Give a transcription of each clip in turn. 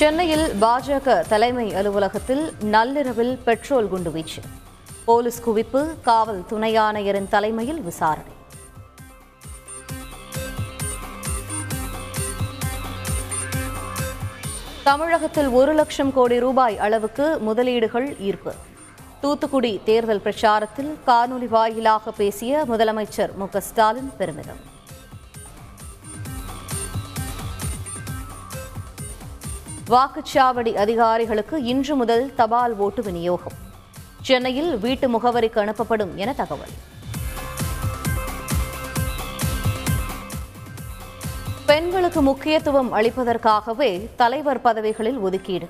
சென்னையில் பாஜக தலைமை அலுவலகத்தில் நள்ளிரவில் பெட்ரோல் குண்டுவீச்சு போலீஸ் குவிப்பு காவல் துணை ஆணையரின் தலைமையில் விசாரணை. தமிழகத்தில் ஒரு லட்சம் கோடி ரூபாய் அளவுக்கு முதலீடுகள் ஈர்ப்பு. தூத்துக்குடி தேர்தல் பிரச்சாரத்தில் காணொலி வாயிலாக பேசிய முதலமைச்சர் மு ஸ்டாலின் பெருமிதம். வாக்குச்சாவடி அதிகாரிகளுக்கு இன்று முதல் தபால் ஓட்டு விநியோகம். சென்னையில் வீட்டு முகவரிக்கு அனுப்பப்படும் என தகவல். பெண்களுக்கு முக்கியத்துவம் அளிப்பதற்காகவே தலைவர் பதவிகளில் ஒதுக்கீடு.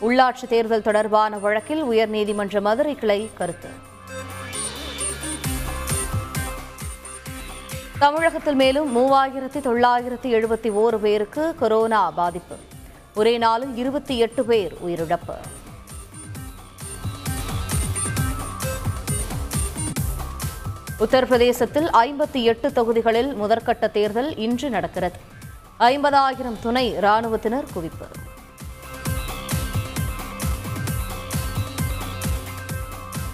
உள்ளாட்சி தேர்தல் தொடர்பான வழக்கில் உயர்நீதிமன்ற மதுரை கிளை கருத்து. தமிழகத்தில் மேலும் மூவாயிரத்தி தொள்ளாயிரத்தி எழுபத்தி ஓரு பேருக்கு கொரோனா பாதிப்பு. ஒரே நாளில் இருபத்தி எட்டு பேர் உயிரிழப்பு. உத்தரப்பிரதேசத்தில் ஐம்பத்தி எட்டு தொகுதிகளில் முதற்கட்ட தேர்தல் இன்று நடக்கிறது. ஐம்பதாயிரம் துணை ராணுவத்தினர் குவிப்பு.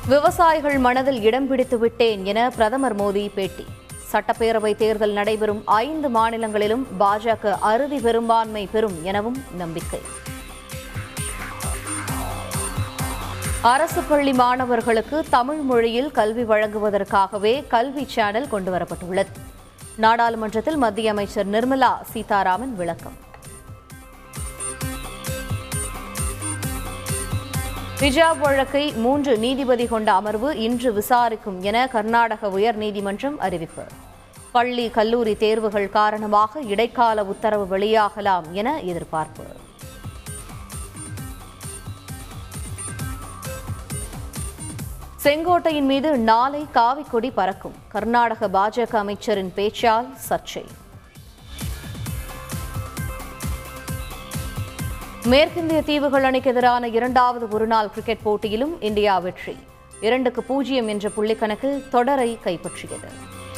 விவசாயிகள் மனதில் இடம் பிடித்து விட்டேன் என பிரதமர் மோடி பேட்டி. சட்டப்பேரவை தேர்தல் நடைபெறும் ஐந்து மாநிலங்களிலும் பாஜக அறுதி பெரும்பான்மை பெறும் எனவும் நம்பிக்கை. அரசு பள்ளி மாணவர்களுக்கு தமிழ் மொழியில் கல்வி வழங்குவதற்காகவே கல்வி சேனல் கொண்டுவரப்பட்டுள்ளது. நாடாளுமன்றத்தில் மத்திய அமைச்சர் நிர்மலா சீதாராமன் விளக்கம். விஜா வழக்கை மூன்று நீதிபதி கொண்ட அமர்வு இன்று விசாரிக்கும் என கர்நாடக உயர்நீதிமன்றம் அறிவிப்பு. பள்ளி கல்லூரி தேர்வுகள் காரணமாக இடைக்கால உத்தரவு வெளியாகலாம் என எதிர்பார்ப்பு. செங்கோட்டையின் மீது நாளை காவிக்கொடி பறக்கும். கர்நாடக பாஜக அமைச்சரின் பேச்சால் சர்ச்சை. மேற்கிந்திய தீவுகள் அணிக்கு எதிரான இரண்டாவது ஒருநாள் கிரிக்கெட் போட்டியிலும் இந்தியா வெற்றி. இரண்டுக்கு பூஜ்ஜியம் என்ற புள்ளிக்கணக்கில் தொடரை கைப்பற்றியது.